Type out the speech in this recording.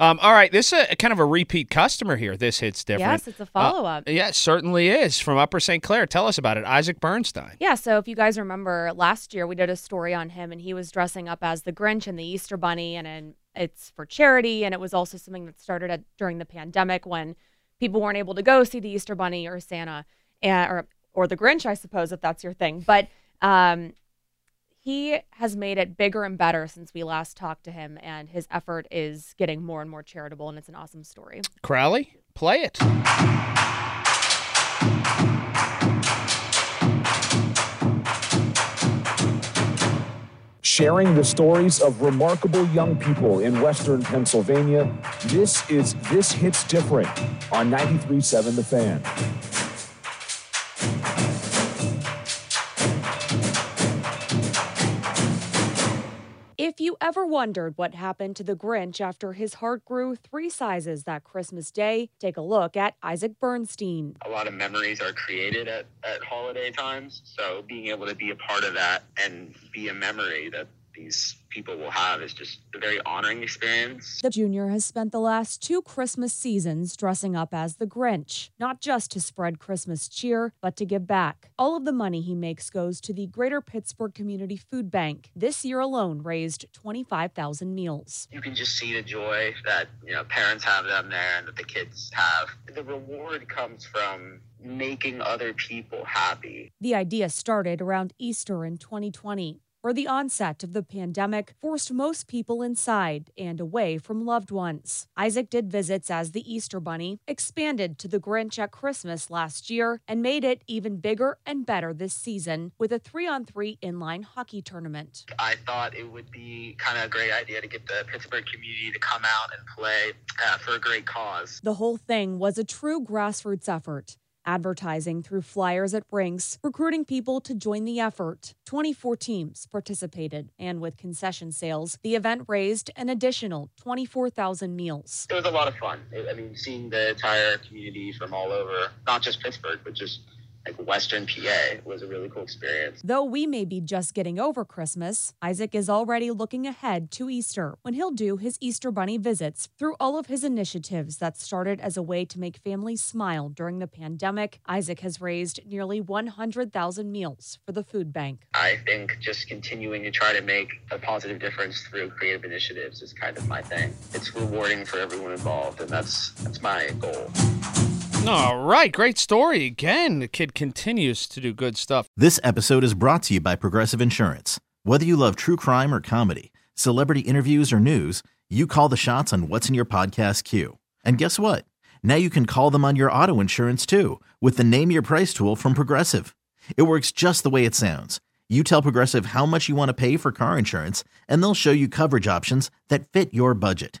Um, all right, this is a, kind of a repeat customer here. This hits different. Yes, it's a follow up. Uh, yeah, it certainly is. From Upper St. Clair. Tell us about it. Isaac Bernstein. Yeah, so if you guys remember last year, we did a story on him, and he was dressing up as the Grinch and the Easter Bunny, and, and it's for charity. And it was also something that started at, during the pandemic when people weren't able to go see the Easter Bunny or Santa, and, or or the Grinch, I suppose, if that's your thing. But um, he has made it bigger and better since we last talked to him, and his effort is getting more and more charitable, and it's an awesome story. Crowley, play it. Sharing the stories of remarkable young people in Western Pennsylvania, this is This Hits Different on 93.7 The Fan. If you ever wondered what happened to the Grinch after his heart grew three sizes that Christmas Day, take a look at Isaac Bernstein. A lot of memories are created at, at holiday times, so being able to be a part of that and be a memory that these people will have is just a very honoring experience. The junior has spent the last two Christmas seasons dressing up as the Grinch, not just to spread Christmas cheer, but to give back. All of the money he makes goes to the Greater Pittsburgh Community Food Bank. This year alone raised 25,000 meals. You can just see the joy that, you know, parents have them there and that the kids have. The reward comes from making other people happy. The idea started around Easter in 2020 the onset of the pandemic forced most people inside and away from loved ones. Isaac did visits as the Easter Bunny, expanded to the Grinch at Christmas last year, and made it even bigger and better this season with a three on three inline hockey tournament. I thought it would be kind of a great idea to get the Pittsburgh community to come out and play uh, for a great cause. The whole thing was a true grassroots effort advertising through flyers at rinks, recruiting people to join the effort. 24 teams participated, and with concession sales, the event raised an additional 24,000 meals. It was a lot of fun. I mean, seeing the entire community from all over, not just Pittsburgh, but just like Western PA was a really cool experience. Though we may be just getting over Christmas, Isaac is already looking ahead to Easter when he'll do his Easter Bunny visits. Through all of his initiatives that started as a way to make families smile during the pandemic, Isaac has raised nearly 100,000 meals for the food bank. I think just continuing to try to make a positive difference through creative initiatives is kind of my thing. It's rewarding for everyone involved, and that's that's my goal. All right, great story again. The kid continues to do good stuff. This episode is brought to you by Progressive Insurance. Whether you love true crime or comedy, celebrity interviews or news, you call the shots on what's in your podcast queue. And guess what? Now you can call them on your auto insurance too with the Name Your Price tool from Progressive. It works just the way it sounds. You tell Progressive how much you want to pay for car insurance, and they'll show you coverage options that fit your budget.